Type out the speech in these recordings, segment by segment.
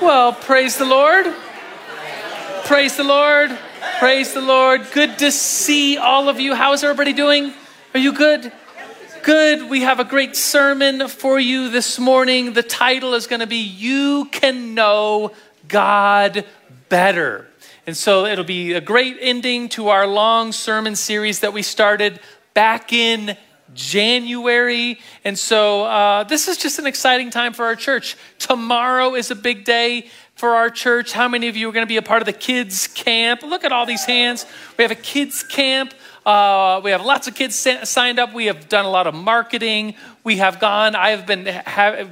Well, praise the Lord. Praise the Lord. Praise the Lord. Good to see all of you. How is everybody doing? Are you good? Good. We have a great sermon for you this morning. The title is going to be You Can Know God Better. And so it'll be a great ending to our long sermon series that we started back in January. And so uh, this is just an exciting time for our church. Tomorrow is a big day for our church. How many of you are going to be a part of the kids' camp? Look at all these hands. We have a kids' camp. Uh, we have lots of kids signed up. We have done a lot of marketing. We have gone. I have been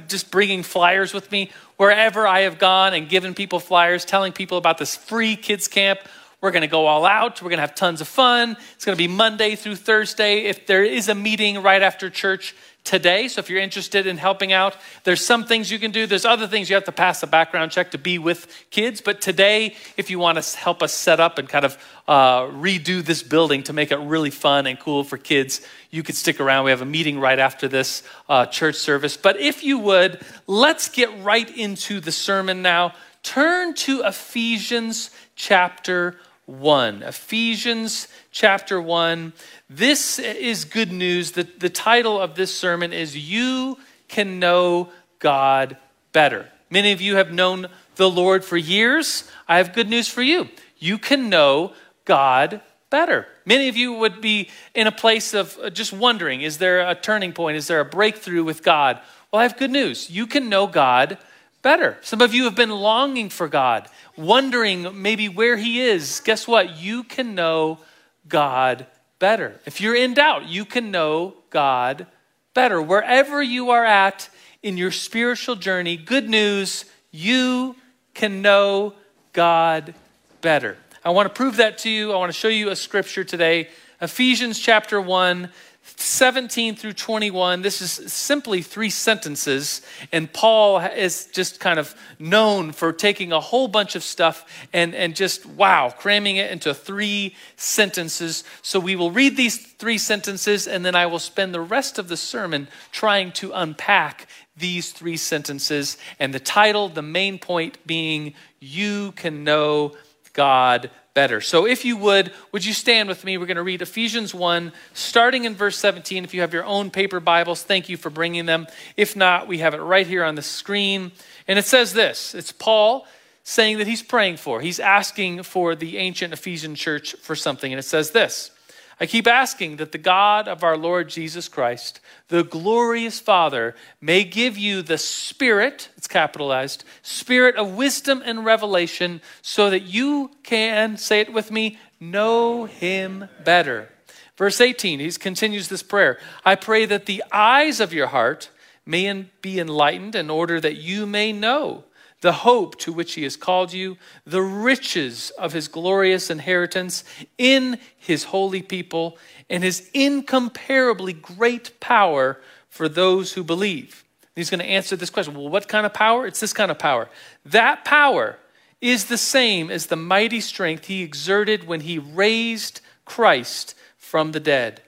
just bringing flyers with me wherever I have gone and given people flyers, telling people about this free kids' camp we're going to go all out. We're going to have tons of fun. It's going to be Monday through Thursday. If there is a meeting right after church today, so if you're interested in helping out, there's some things you can do. There's other things you have to pass a background check to be with kids. But today, if you want to help us set up and kind of uh, redo this building to make it really fun and cool for kids, you could stick around. We have a meeting right after this uh, church service. But if you would, let's get right into the sermon now. Turn to Ephesians chapter 1. Ephesians chapter 1. This is good news. The, the title of this sermon is You Can Know God Better. Many of you have known the Lord for years. I have good news for you. You can know God better. Many of you would be in a place of uh, just wondering is there a turning point? Is there a breakthrough with God? Well, I have good news. You can know God better. Some of you have been longing for God, wondering maybe where He is. Guess what? You can know God better. If you're in doubt, you can know God better. Wherever you are at in your spiritual journey, good news, you can know God better. I want to prove that to you. I want to show you a scripture today. Ephesians chapter 1, 17 through 21, this is simply three sentences. And Paul is just kind of known for taking a whole bunch of stuff and, and just, wow, cramming it into three sentences. So we will read these three sentences, and then I will spend the rest of the sermon trying to unpack these three sentences. And the title, the main point being, You Can Know God better. So, if you would, would you stand with me? We're going to read Ephesians 1, starting in verse 17. If you have your own paper Bibles, thank you for bringing them. If not, we have it right here on the screen. And it says this it's Paul saying that he's praying for, he's asking for the ancient Ephesian church for something. And it says this I keep asking that the God of our Lord Jesus Christ, the glorious Father, may give you the Spirit, it's capitalized, Spirit of wisdom and revelation, so that you can, say it with me, know Him better. Verse 18, he continues this prayer I pray that the eyes of your heart may be enlightened in order that you may know the hope to which he has called you, the riches of his glorious inheritance in his holy people, and his incomparably great power for those who believe. He's going to answer this question. Well, what kind of power? It's this kind of power. That power is the same as the mighty strength he exerted when he raised Christ from the dead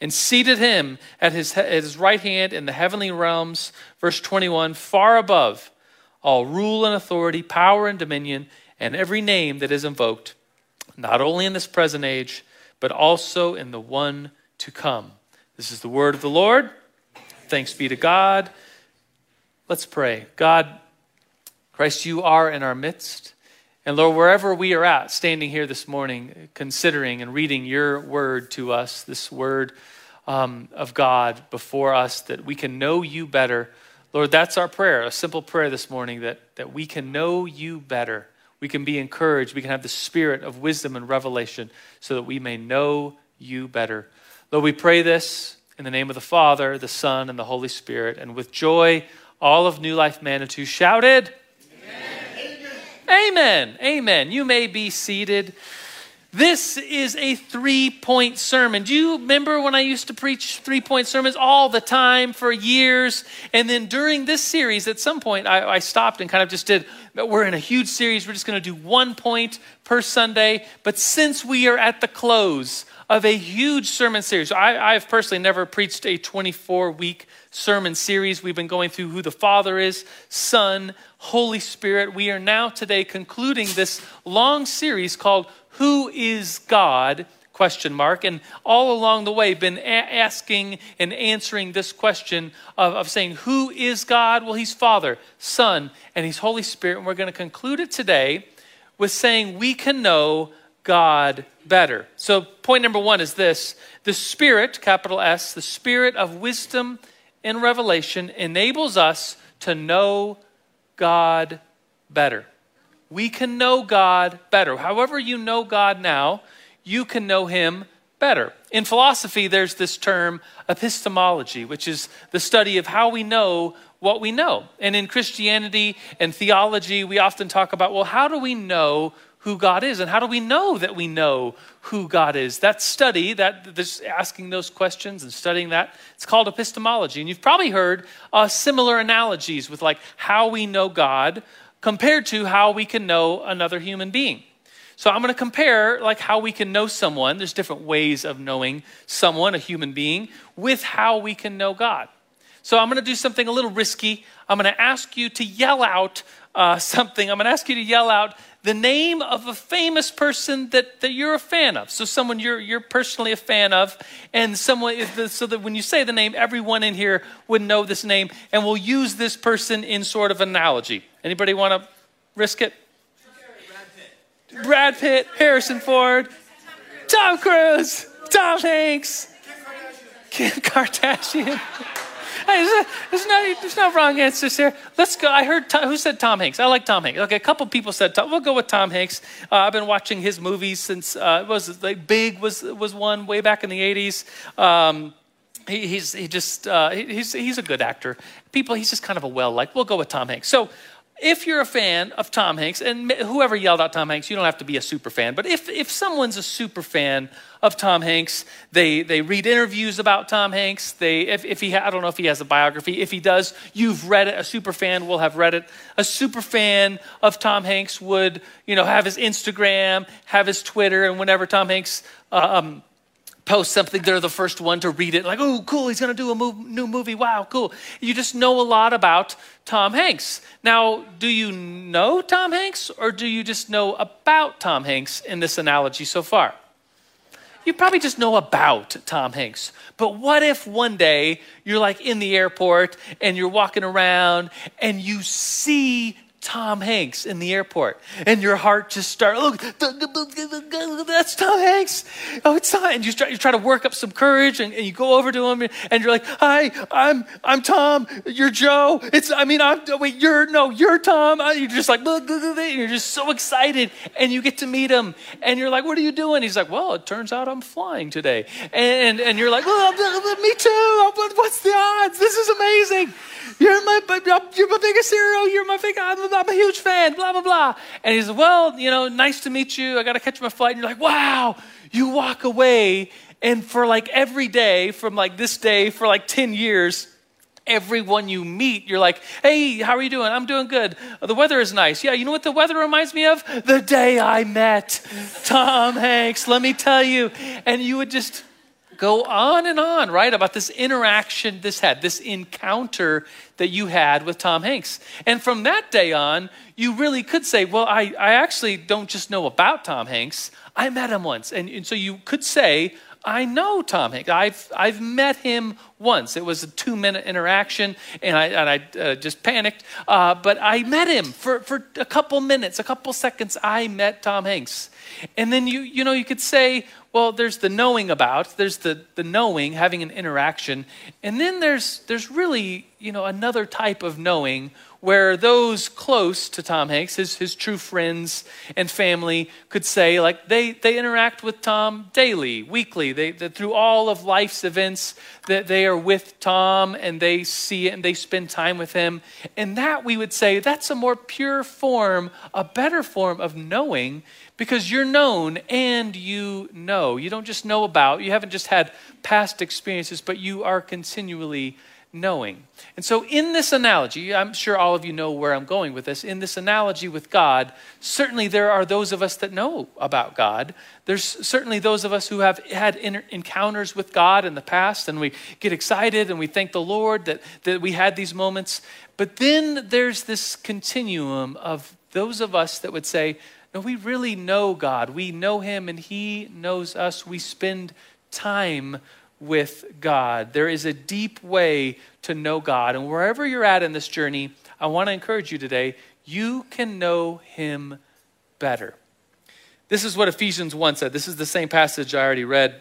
and seated him at his, at his right hand in the heavenly realms. Verse 21 far above all rule and authority, power and dominion, and every name that is invoked, not only in this present age, but also in the one to come. This is the word of the Lord. Thanks be to God. Let's pray. God, Christ, you are in our midst. And Lord, wherever we are at, standing here this morning, considering and reading your word to us, this word um, of God before us, that we can know you better Lord, that's our prayer, a simple prayer this morning that, that we can know you better. We can be encouraged. We can have the spirit of wisdom and revelation so that we may know you better. Lord, we pray this in the name of the Father, the Son, and the Holy Spirit. And with joy, all of New Life Manitou shouted, Amen. Amen. Amen. Amen. You may be seated. This is a three point sermon. Do you remember when I used to preach three point sermons all the time for years? And then during this series, at some point, I, I stopped and kind of just did, we're in a huge series. We're just going to do one point per Sunday. But since we are at the close of a huge sermon series, I, I've personally never preached a 24 week sermon series. We've been going through who the Father is, Son, Holy Spirit. We are now today concluding this long series called who is God? question mark and all along the way been a- asking and answering this question of, of saying who is god? Well he's father son and he's holy spirit and we're going to conclude it today with saying we can know god better. So point number one is this. The spirit capital s the spirit of wisdom and revelation enables us to know god better we can know God better. However, you know God now, you can know Him better. In philosophy, there's this term epistemology, which is the study of how we know what we know. And in Christianity and theology, we often talk about, well, how do we know who God is? And how do we know that we know who God is? That study, that this asking those questions and studying that, it's called epistemology. And you've probably heard uh, similar analogies with like how we know God compared to how we can know another human being. So I'm going to compare like how we can know someone. There's different ways of knowing someone, a human being, with how we can know God. So I'm going to do something a little risky. I'm going to ask you to yell out uh, something. I'm going to ask you to yell out the name of a famous person that, that you're a fan of. So someone you're, you're personally a fan of, and someone so that when you say the name, everyone in here would know this name, and we'll use this person in sort of analogy. Anybody want to risk it? Brad Pitt. Brad Pitt, Harrison Ford, Tom Cruise, Tom Hanks, Kim Kardashian. Hey, there's, no, there's no wrong answers here. Let's go. I heard Tom, who said Tom Hanks. I like Tom Hanks. Okay, a couple people said Tom. We'll go with Tom Hanks. Uh, I've been watching his movies since uh, was like Big was was one way back in the '80s. Um, he, he's he just uh, he's he's a good actor. People, he's just kind of a well liked. We'll go with Tom Hanks. So if you're a fan of Tom Hanks, and whoever yelled out Tom Hanks, you don't have to be a super fan, but if, if someone's a super fan of Tom Hanks, they, they read interviews about Tom Hanks, they, if, if he, I don't know if he has a biography, if he does, you've read it, a super fan will have read it. A super fan of Tom Hanks would, you know, have his Instagram, have his Twitter, and whenever Tom Hanks, uh, um, post something, they're the first one to read it, like, oh, cool, he's going to do a move, new movie. Wow, cool. You just know a lot about Tom Hanks. Now, do you know Tom Hanks or do you just know about Tom Hanks in this analogy so far? You probably just know about Tom Hanks. But what if one day you're like in the airport and you're walking around and you see Tom Hanks in the airport, and your heart just starts. Look, that's Tom Hanks. Oh, it's Tom. And you start. You try to work up some courage, and, and, you go over to him, and you're like, "Hi, I'm I'm Tom. You're Joe. It's. I mean, I'm. Oh, wait, you're no, you're Tom. Uh, you're just like, you're just so excited, and you get to meet him, and you're like, "What are you doing?" He's like, "Well, it turns out I'm flying today," and and you're like, "Well, me too. What's the odds? This is amazing." You're my, uh, you're my biggest hero. You're my big, I'm, I'm a huge fan, blah, blah, blah. And he says, Well, you know, nice to meet you. I got to catch my flight. And you're like, Wow. You walk away, and for like every day, from like this day for like 10 years, everyone you meet, you're like, hey, how are you doing? I'm doing good. The weather is nice. Yeah, you know what the weather reminds me of? The day I met Tom Hanks, let me tell you. And you would just go on and on, right, about this interaction this had, this encounter that you had with Tom Hanks. And from that day on, you really could say, well, I, I actually don't just know about Tom Hanks, I met him once. And, and so you could say, I know Tom Hanks. I've, I've met him once. It was a two minute interaction, and I, and I uh, just panicked. Uh, but I met him for, for a couple minutes, a couple seconds. I met Tom Hanks. And then you, you know, you could say, well, there's the knowing about, there's the, the knowing, having an interaction. And then there's, there's really, you know, another type of knowing where those close to Tom Hanks, his, his true friends and family, could say, like, they, they interact with Tom daily, weekly. They, they, through all of life's events, that they are with Tom and they see it and they spend time with him. And that, we would say, that's a more pure form, a better form of knowing because you're known and you know. You don't just know about, you haven't just had past experiences, but you are continually knowing. And so, in this analogy, I'm sure all of you know where I'm going with this. In this analogy with God, certainly there are those of us that know about God. There's certainly those of us who have had encounters with God in the past, and we get excited and we thank the Lord that, that we had these moments. But then there's this continuum of those of us that would say, no, we really know God. We know Him and He knows us. We spend time with God. There is a deep way to know God. And wherever you're at in this journey, I want to encourage you today you can know Him better. This is what Ephesians 1 said. This is the same passage I already read.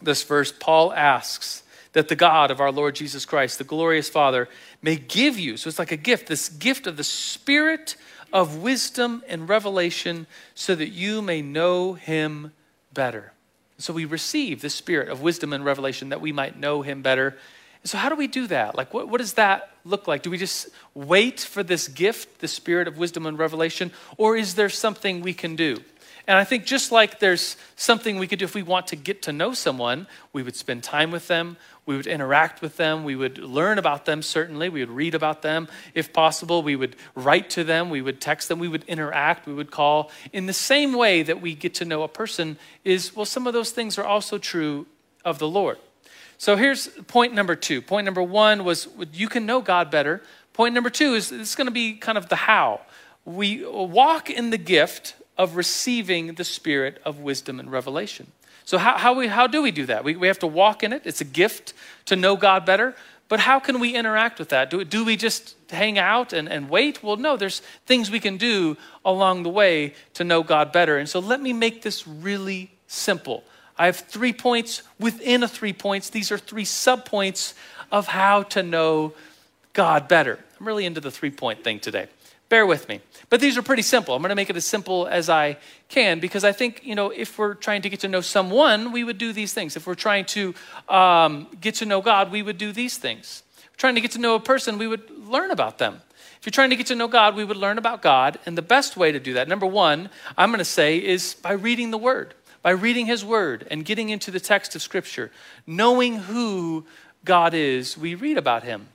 This verse, Paul asks that the God of our Lord Jesus Christ, the glorious Father, may give you, so it's like a gift, this gift of the Spirit of wisdom and revelation, so that you may know Him better. So we receive the spirit of wisdom and revelation that we might know him better. so, how do we do that? Like, what, what does that look like? Do we just wait for this gift, the spirit of wisdom and revelation, or is there something we can do? And I think just like there's something we could do if we want to get to know someone, we would spend time with them, we would interact with them, we would learn about them, certainly, we would read about them if possible, we would write to them, we would text them, we would interact, we would call. In the same way that we get to know a person, is well, some of those things are also true of the Lord. So here's point number two. Point number one was you can know God better. Point number two is it's going to be kind of the how. We walk in the gift of receiving the spirit of wisdom and revelation. So, how, how, we, how do we do that? We, we have to walk in it. It's a gift to know God better. But how can we interact with that? Do, do we just hang out and, and wait? Well, no, there's things we can do along the way to know God better. And so, let me make this really simple. I have three points within a three points. These are three subpoints of how to know God better. I'm really into the three point thing today. Bear with me. But these are pretty simple. I'm going to make it as simple as I can because I think, you know, if we're trying to get to know someone, we would do these things. If we're trying to um, get to know God, we would do these things. If we're trying to get to know a person, we would learn about them. If you're trying to get to know God, we would learn about God. And the best way to do that, number one, I'm going to say, is by reading the Word, by reading His Word and getting into the text of Scripture, knowing who God is, we read about Him.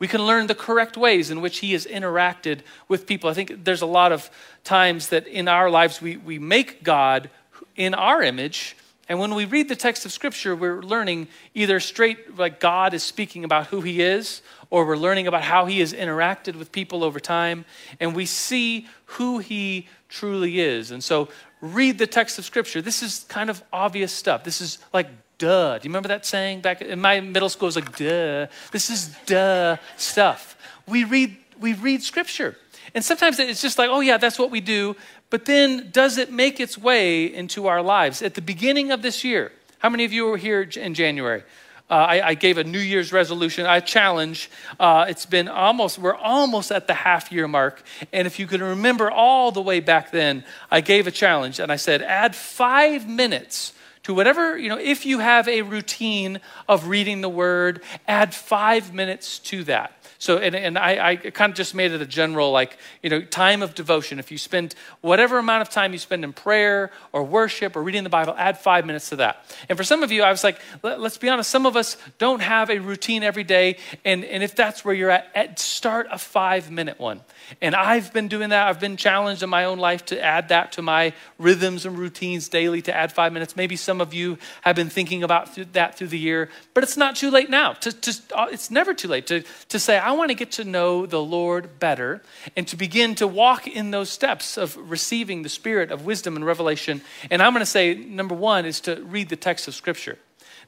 We can learn the correct ways in which he has interacted with people. I think there's a lot of times that in our lives we, we make God in our image. And when we read the text of Scripture, we're learning either straight, like God is speaking about who He is, or we're learning about how He has interacted with people over time, and we see who He truly is. And so, read the text of Scripture. This is kind of obvious stuff. This is like duh. Do you remember that saying back in my middle school? It was like, duh. This is duh stuff. We read, we read scripture. And sometimes it's just like, oh, yeah, that's what we do. But then does it make its way into our lives? At the beginning of this year, how many of you were here in January? Uh, I, I, gave a New Year's resolution, I challenge. Uh, it's been almost, we're almost at the half year mark. And if you can remember all the way back then, I gave a challenge and I said, add five minutes to whatever, you know, if you have a routine of reading the word, add five minutes to that. So, and, and I, I kind of just made it a general, like, you know, time of devotion. If you spend whatever amount of time you spend in prayer or worship or reading the Bible, add five minutes to that. And for some of you, I was like, let, us be honest, some of us don't have a routine every day. And, and if that's where you're at, at, start a five minute one. And I've been doing that. I've been challenged in my own life to add that to my rhythms and routines daily to add five minutes. Maybe some of you have been thinking about that through the year, but it's not too late now. To, to, uh, it's never too late to, to say, I want to get to know the Lord better and to begin to walk in those steps of receiving the spirit of wisdom and revelation. And I'm going to say, number one is to read the text of Scripture.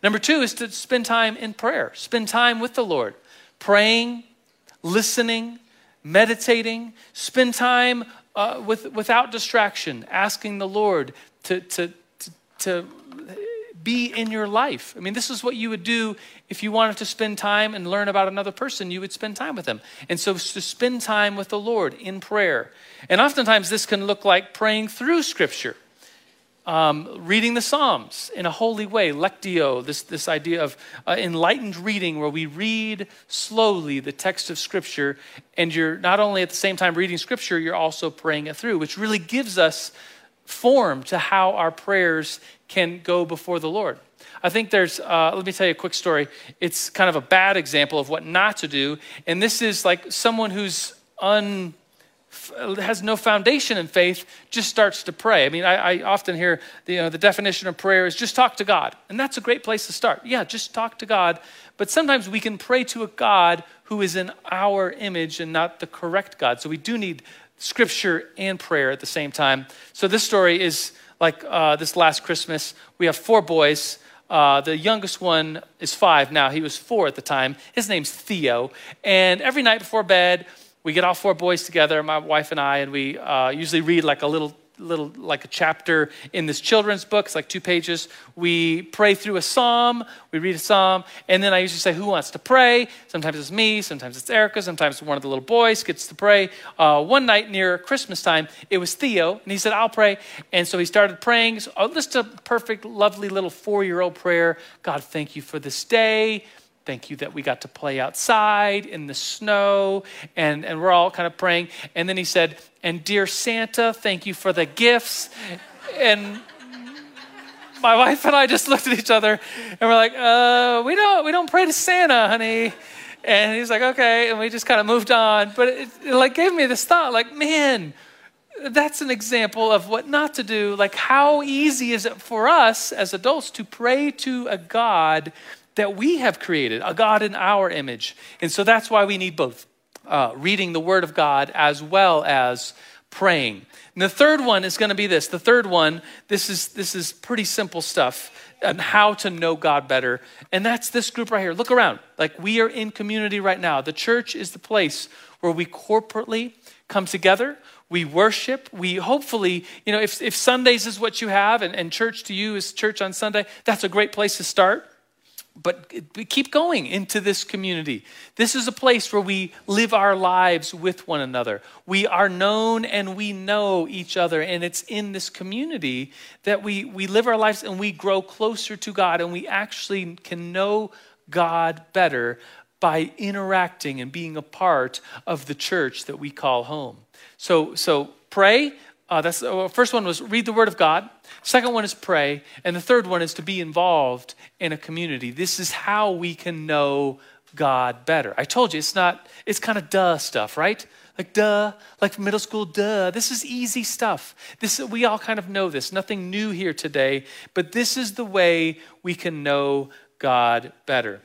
Number two is to spend time in prayer, spend time with the Lord, praying, listening, meditating, spend time uh, with, without distraction, asking the Lord to, to, to, to be in your life. I mean, this is what you would do if you wanted to spend time and learn about another person, you would spend time with them. And so to spend time with the Lord in prayer. And oftentimes this can look like praying through Scripture. Um, reading the Psalms in a holy way, lectio, this, this idea of uh, enlightened reading where we read slowly the text of Scripture, and you're not only at the same time reading Scripture, you're also praying it through, which really gives us form to how our prayers can go before the Lord. I think there's, uh, let me tell you a quick story. It's kind of a bad example of what not to do. And this is like someone who's un, has no foundation in faith just starts to pray. I mean, I, I often hear the, you know, the definition of prayer is just talk to God. And that's a great place to start. Yeah, just talk to God. But sometimes we can pray to a God who is in our image and not the correct God. So we do need scripture and prayer at the same time. So this story is like uh, this last Christmas. We have four boys. Uh, the youngest one is five now. He was four at the time. His name's Theo. And every night before bed, we get all four boys together, my wife and I, and we uh, usually read like a little little like a chapter in this children's book. It's like two pages. We pray through a psalm, we read a psalm, and then I usually say, Who wants to pray? Sometimes it's me, sometimes it's Erica, sometimes one of the little boys gets to pray. Uh, one night near Christmas time, it was Theo, and he said, I'll pray. And so he started praying. So, oh, just a perfect, lovely little four year old prayer. God, thank you for this day. Thank you that we got to play outside in the snow, and, and we're all kind of praying. And then he said, And dear Santa, thank you for the gifts. And my wife and I just looked at each other and we're like, uh, we don't we don't pray to Santa, honey. And he's like, okay, and we just kind of moved on. But it, it like gave me this thought, like, man, that's an example of what not to do. Like, how easy is it for us as adults to pray to a God that we have created, a God in our image. And so that's why we need both uh, reading the Word of God as well as praying. And the third one is going to be this. The third one, this is this is pretty simple stuff and how to know God better. And that's this group right here. Look around. Like we are in community right now. The church is the place where we corporately come together. We worship. We hopefully, you know, if, if Sundays is what you have and, and church to you is church on Sunday, that's a great place to start but keep going into this community. This is a place where we live our lives with one another. We are known and we know each other, and it's in this community that we, we live our lives and we grow closer to God, and we actually can know God better by interacting and being a part of the church that we call home. So, so pray. Uh, that's uh, first one was read the Word of God. Second one is pray. And the third one is to be involved in a community. This is how we can know God better. I told you it's not, it's kind of duh stuff, right? Like duh, like middle school, duh. This is easy stuff. This we all kind of know this. Nothing new here today, but this is the way we can know God better.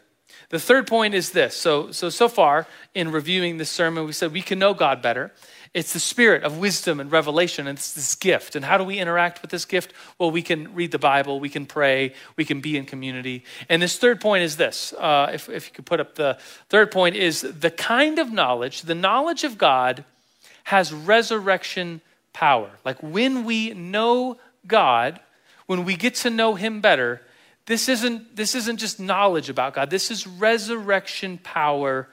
The third point is this. So so so far in reviewing this sermon, we said we can know God better. It's the spirit of wisdom and revelation, and it's this gift. And how do we interact with this gift? Well, we can read the Bible, we can pray, we can be in community. And this third point is this uh, if, if you could put up the third point, is the kind of knowledge, the knowledge of God has resurrection power. Like when we know God, when we get to know Him better, this isn't, this isn't just knowledge about God, this is resurrection power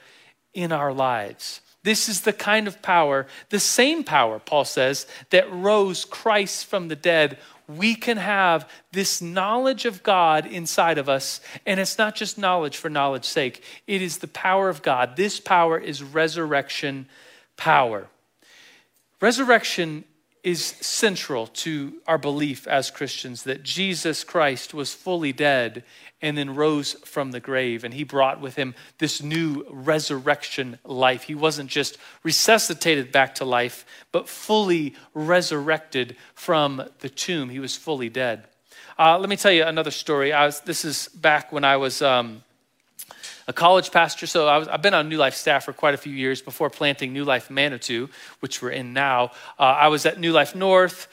in our lives. This is the kind of power, the same power, Paul says, that rose Christ from the dead. We can have this knowledge of God inside of us. And it's not just knowledge for knowledge's sake, it is the power of God. This power is resurrection power. Resurrection is central to our belief as Christians that Jesus Christ was fully dead and then rose from the grave. And he brought with him this new resurrection life. He wasn't just resuscitated back to life, but fully resurrected from the tomb. He was fully dead. Uh, let me tell you another story. Was, this is back when I was. Um, a college pastor. So I have been on New Life staff for quite a few years before planting New Life Manitou, which we're in now. Uh, I was at New Life North,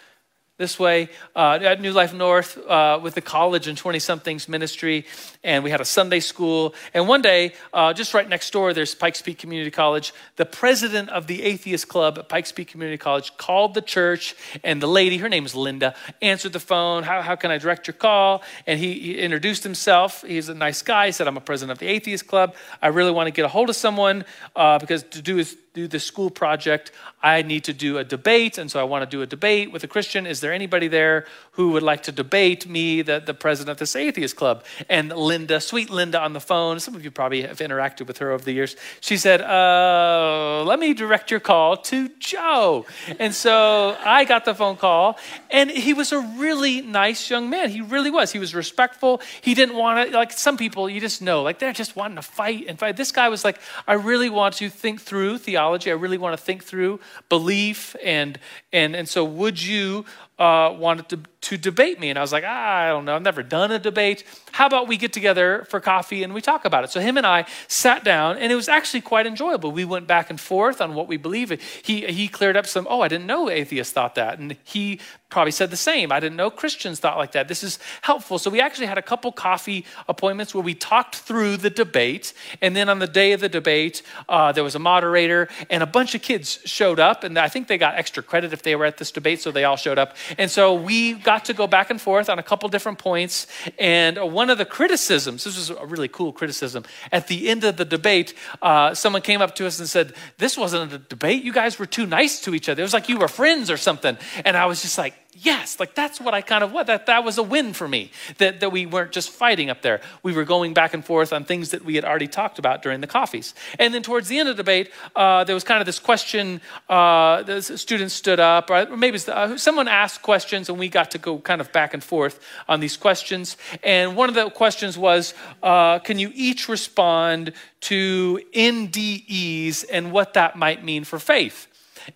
this way uh, at New Life North uh, with the college and 20 somethings ministry. And we had a Sunday school. And one day, uh, just right next door, there's Pikes Peak Community College. The president of the Atheist Club at Pikes Peak Community College called the church. And the lady, her name is Linda, answered the phone. How, how can I direct your call? And he, he introduced himself. He's a nice guy. He said, I'm a president of the Atheist Club. I really want to get a hold of someone uh, because to do his do the school project, I need to do a debate. And so I want to do a debate with a Christian. Is there anybody there who would like to debate me, the, the president of this atheist club? And Linda, sweet Linda on the phone, some of you probably have interacted with her over the years. She said, uh, Let me direct your call to Joe. And so I got the phone call, and he was a really nice young man. He really was. He was respectful. He didn't want to, like some people, you just know, like they're just wanting to fight and fight. This guy was like, I really want to think through theology theology. I really want to think through belief. And, and, and so, would you uh, wanted to, to debate me. And I was like, ah, I don't know, I've never done a debate. How about we get together for coffee and we talk about it? So him and I sat down, and it was actually quite enjoyable. We went back and forth on what we believe. He, he cleared up some, oh, I didn't know atheists thought that. And he probably said the same. I didn't know Christians thought like that. This is helpful. So we actually had a couple coffee appointments where we talked through the debate. And then on the day of the debate, uh, there was a moderator, and a bunch of kids showed up. And I think they got extra credit if they were at this debate, so they all showed up. And so we got to go back and forth on a couple different points. And one of the criticisms, this was a really cool criticism, at the end of the debate, uh, someone came up to us and said, This wasn't a debate. You guys were too nice to each other. It was like you were friends or something. And I was just like, yes, like that's what I kind of what that that was a win for me that that we weren't just fighting up there. We were going back and forth on things that we had already talked about during the coffees. And then towards the end of the debate, uh, there was kind of this question. Uh, the students stood up, or maybe uh, someone asked questions, and we got to go kind of back and forth on these questions. And one of the questions was, uh, can you each respond to NDEs and what that might mean for faith?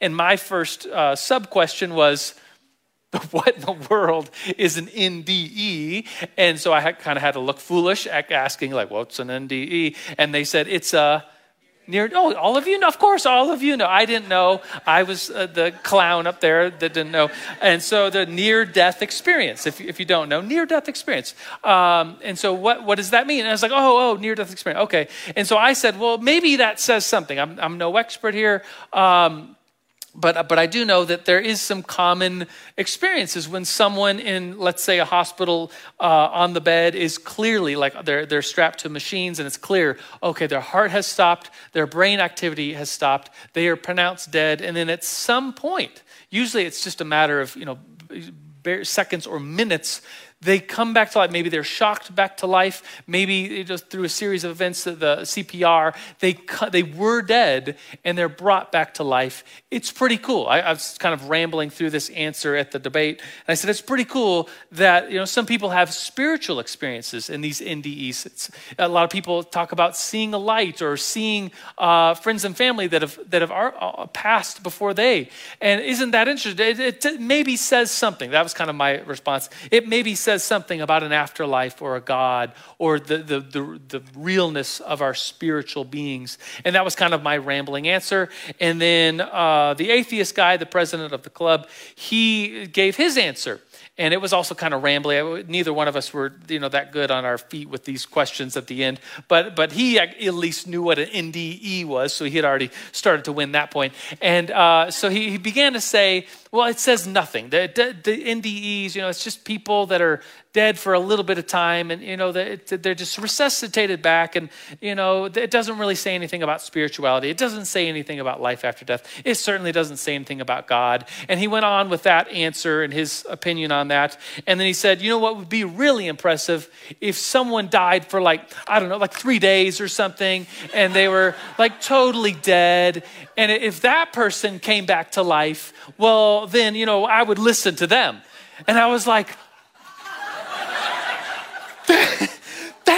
And my first uh, sub question was what in the world is an NDE? And so I kind of had to look foolish at asking, like, what's an NDE? And they said, it's a near, oh, all of you know, of course, all of you know. I didn't know. I was uh, the clown up there that didn't know. And so the near death experience, if, if you don't know, near death experience. Um, and so what, what does that mean? And I was like, oh, oh, near death experience. Okay. And so I said, well, maybe that says something. I'm, I'm no expert here. Um, but, but I do know that there is some common experiences when someone in, let's say, a hospital uh, on the bed is clearly like they're, they're strapped to machines and it's clear, okay, their heart has stopped, their brain activity has stopped, they are pronounced dead. And then at some point, usually it's just a matter of, you know, seconds or minutes they come back to life. Maybe they're shocked back to life. Maybe just through a series of events, the CPR, they, they were dead and they're brought back to life. It's pretty cool. I, I, was kind of rambling through this answer at the debate. And I said, it's pretty cool that, you know, some people have spiritual experiences in these NDEs. It's, a lot of people talk about seeing a light or seeing uh, friends and family that have, that have uh, passed before they. And isn't that interesting? It, it maybe says something. That was kind of my response. It maybe says says something about an afterlife or a God or the, the, the, the, realness of our spiritual beings. And that was kind of my rambling answer. And then uh, the atheist guy, the president of the club, he gave his answer and it was also kind of rambly. Neither one of us were, you know, that good on our feet with these questions at the end. But but he at least knew what an NDE was, so he had already started to win that point. And uh, so he, he, began to say, well, it says nothing. The, the, the NDEs, you know, it's just people that are dead for a little bit of time and you know they're just resuscitated back and you know it doesn't really say anything about spirituality it doesn't say anything about life after death it certainly doesn't say anything about god and he went on with that answer and his opinion on that. And then he said you know what would be really impressive? If someone died for like i don't know like three days or something and they were like totally dead. And if that person came back to life well then you know i would listen to them. And i was like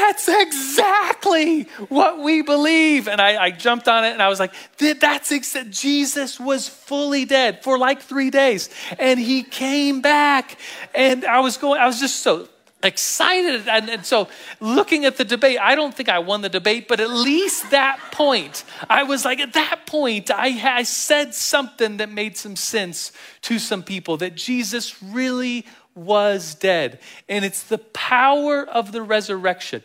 that's exactly what we believe. And I, I, jumped on it and I was like, that's Jesus was fully dead for like three days. And he came back. And I was going, I was just so excited. And, and, so, looking at the debate, I don't think I won the debate, but at least that point, I was like, at that point, I, I said something that made some sense to some people that Jesus really was dead. And it's the power of the resurrection.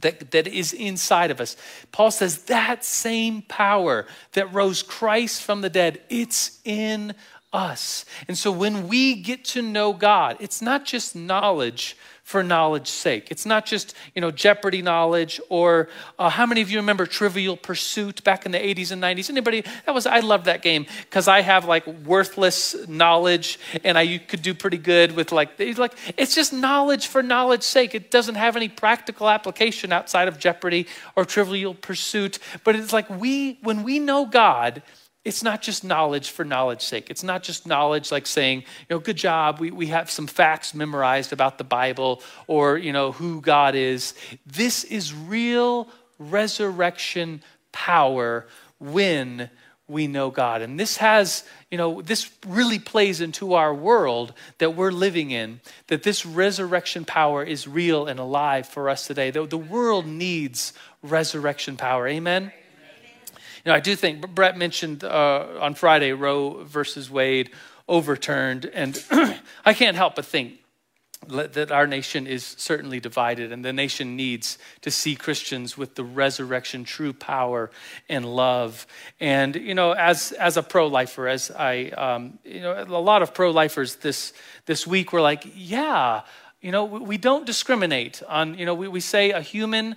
That, that is inside of us. Paul says that same power that rose Christ from the dead, it's in us. And so when we get to know God, it's not just knowledge for knowledge's sake. It's not just, you know, Jeopardy knowledge or uh, how many of you remember Trivial Pursuit back in the 80s and 90s? Anybody? That was, I loved that game because I have like worthless knowledge and I could do pretty good with like, like, it's just knowledge for knowledge's sake. It doesn't have any practical application outside of Jeopardy or Trivial Pursuit. But it's like we, when we know God, it's not just knowledge for knowledge's sake. It's not just knowledge like saying, you know, good job, we, we have some facts memorized about the Bible or, you know, who God is. This is real resurrection power when we know God. And this has, you know, this really plays into our world that we're living in, that this resurrection power is real and alive for us today. The, the world needs resurrection power. Amen? You know, I do think Brett mentioned uh, on Friday Roe versus Wade overturned, and I can't help but think that our nation is certainly divided, and the nation needs to see Christians with the resurrection, true power, and love. And you know, as as a pro-lifer, as I, um, you know, a lot of pro-lifers this this week were like, yeah, you know, we don't discriminate on. You know, we, we say a human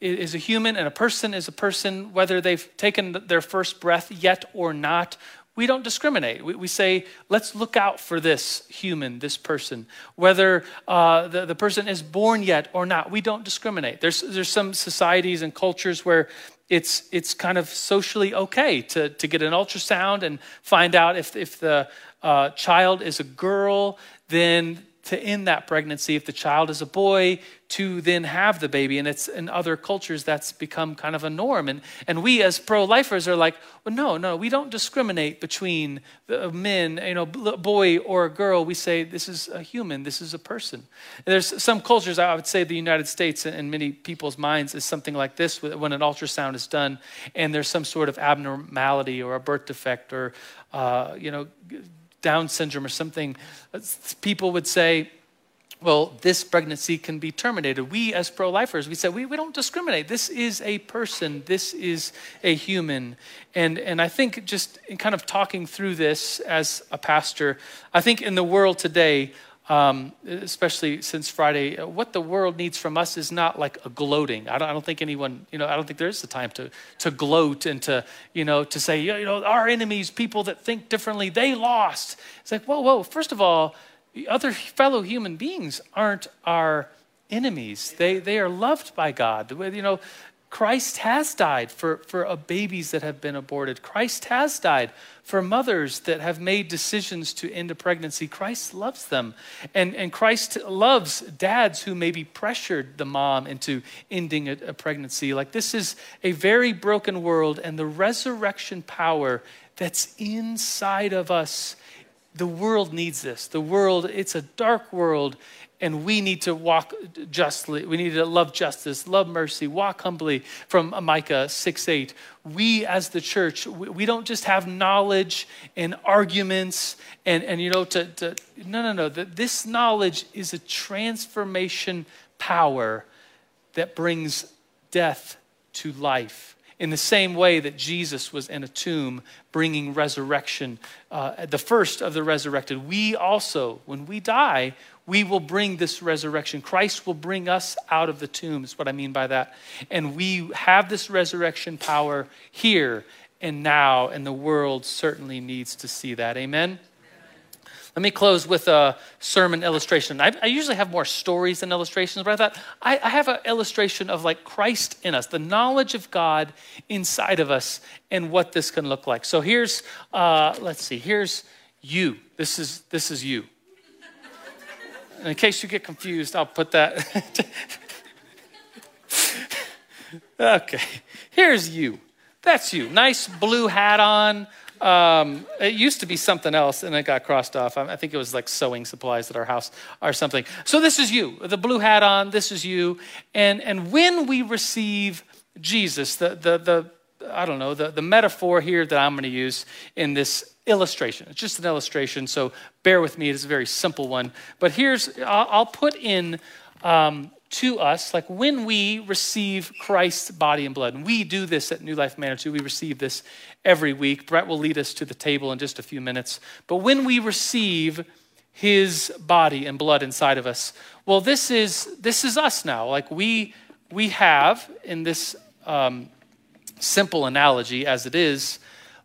is a human and a person is a person, whether they've taken their first breath yet or not. We don't discriminate. We, we say, let's look out for this human, this person, whether uh, the, the person is born yet or not. We don't discriminate. There's, there's some societies and cultures where it's, it's kind of socially okay to, to get an ultrasound and find out if, if the uh, child is a girl, then to end that pregnancy. If the child is a boy, to then have the baby. And it's in other cultures that's become kind of a norm. And, and we as pro-lifers are like, well, no, no, we don't discriminate between the men, you know, boy or a girl. We say this is a human, this is a person. And there's some cultures, I would say the United States in many people's minds is something like this when an ultrasound is done and there's some sort of abnormality or a birth defect or, uh, you know, down syndrome or something, uh, people would say, well, this pregnancy can be terminated. We, as pro lifers, we say, we, we don't discriminate. This is a person, this is a human. And, and I think just in kind of talking through this as a pastor, I think in the world today, um, especially since Friday, what the world needs from us is not like a gloating. I don't, I don't, think anyone, you know, I don't think there is the time to, to gloat and to, you know, to say, you know, our enemies, people that think differently, they lost. It's like, whoa, whoa, first of all, other fellow human beings aren't our enemies. They, they are loved by God. You know, Christ has died for, for babies that have been aborted. Christ has died for mothers that have made decisions to end a pregnancy. Christ loves them. And, and Christ loves dads who maybe pressured the mom into ending a, a pregnancy. Like, this is a very broken world, and the resurrection power that's inside of us the world needs this. The world, it's a dark world, and we need to walk justly. We need to love justice, love mercy, walk humbly from Micah 6 8. We as the church, we don't just have knowledge and arguments and, and you know, to, to no, no, no. This knowledge is a transformation power that brings death to life in the same way that Jesus was in a tomb bringing resurrection, uh, the first of the resurrected, we also, when we die, we will bring this resurrection. Christ will bring us out of the tomb, is what I mean by that. And we have this resurrection power here and now, and the world certainly needs to see that. Amen? Let me close with a sermon illustration. I, I usually have more stories than illustrations, but I thought I, I have an illustration of like Christ in us, the knowledge of God inside of us, and what this can look like. So here's, uh, let's see, here's you. This is this is you. In case you get confused, I'll put that. okay, here's you. That's you. Nice blue hat on, Um, it used to be something else, and it got crossed off. I think it was like sewing supplies at our house or something. So this is you, the blue hat on. This is you, and and when we receive Jesus, the the the I don't know the the metaphor here that I'm going to use in this illustration. It's just an illustration, so bear with me. It is a very simple one. But here's I'll, I'll put in. Um, to us, like when we receive Christ's body and blood. And we do this at New Life Manitou. We receive this every week. Brett will lead us to the table in just a few minutes. But when we receive his body and blood inside of us, well, this is this is us now. Like we we have in this um, simple analogy as it is,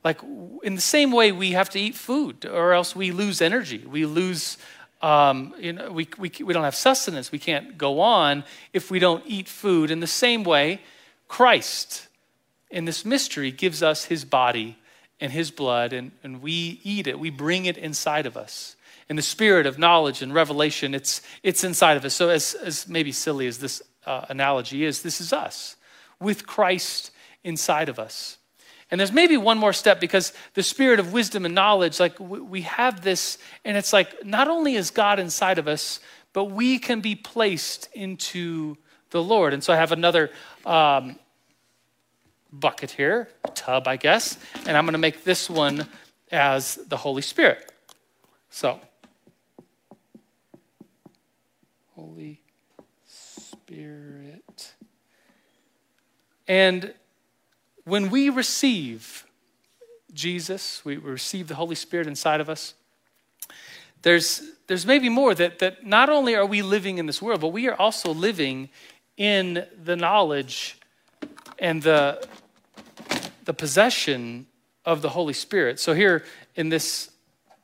like in the same way we have to eat food, or else we lose energy. We lose um, you know, we, we, we don't have sustenance. We can't go on if we don't eat food. In the same way, Christ, in this mystery, gives us his body and his blood, and, and we eat it. We bring it inside of us. In the spirit of knowledge and revelation, it's, it's inside of us. So, as, as maybe silly as this uh, analogy is, this is us with Christ inside of us. And there's maybe one more step because the spirit of wisdom and knowledge, like we have this, and it's like not only is God inside of us, but we can be placed into the Lord. And so I have another um, bucket here, tub, I guess, and I'm going to make this one as the Holy Spirit. So, Holy Spirit. And when we receive Jesus, we receive the Holy Spirit inside of us, there's, there's maybe more that, that not only are we living in this world, but we are also living in the knowledge and the, the possession of the Holy Spirit. So, here in this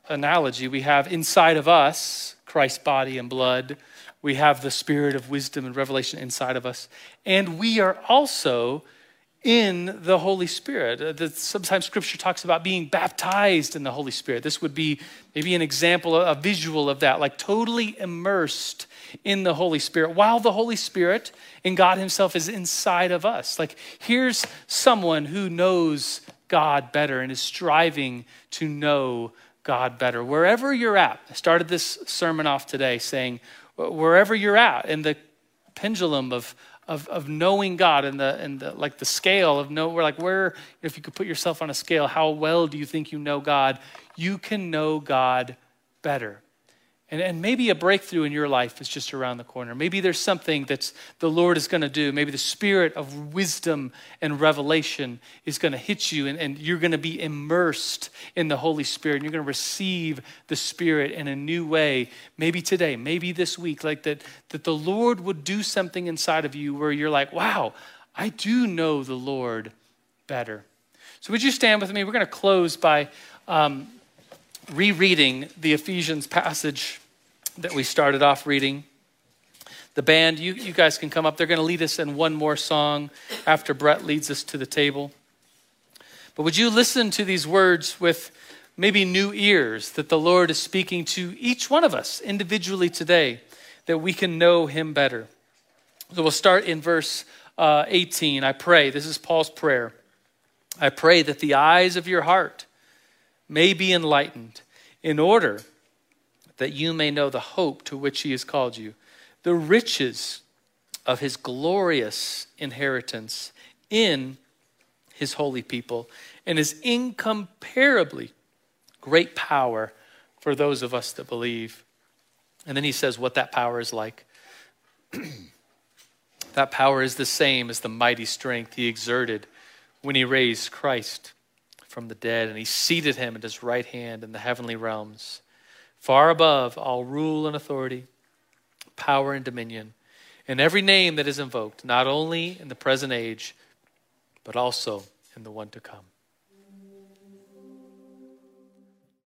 analogy, we have inside of us Christ's body and blood. We have the spirit of wisdom and revelation inside of us. And we are also in the Holy Spirit. Uh, sometimes scripture talks about being baptized in the Holy Spirit. This would be maybe an example, a visual of that, like totally immersed in the Holy Spirit while the Holy Spirit and God Himself is inside of us. Like here's someone who knows God better and is striving to know God better. Wherever you're at, I started this sermon off today saying, wherever you're at in the pendulum of, of, of knowing God and the, and the, like the scale of know, where like where, if you could put yourself on a scale, how well do you think you know God? You can know God better. And, and maybe a breakthrough in your life is just around the corner. Maybe there's something that the Lord is going to do. Maybe the spirit of wisdom and revelation is going to hit you, and, and you're going to be immersed in the Holy Spirit. And you're going to receive the Spirit in a new way. Maybe today, maybe this week, like that, that the Lord would do something inside of you where you're like, wow, I do know the Lord better. So, would you stand with me? We're going to close by. Um, rereading the Ephesians passage that we started off reading. The band, you, you guys can come up. They're going to lead us in one more song after Brett leads us to the table. But would you listen to these words with maybe new ears that the Lord is speaking to each one of us individually today, that we can know Him better? So we'll start in verse uh, 18. I pray, this is Paul's prayer. I pray that the eyes of your heart may be enlightened, in order that you may know the hope to which he has called you, the riches of his glorious inheritance in his holy people, and his incomparably great power for those of us that believe. And then he says what that power is like. that power is the same as the mighty strength he exerted when he raised Christ from the dead, and he seated him at his right hand in the heavenly realms, far above all rule and authority, power and dominion, and every name that is invoked, not only in the present age, but also in the one to come.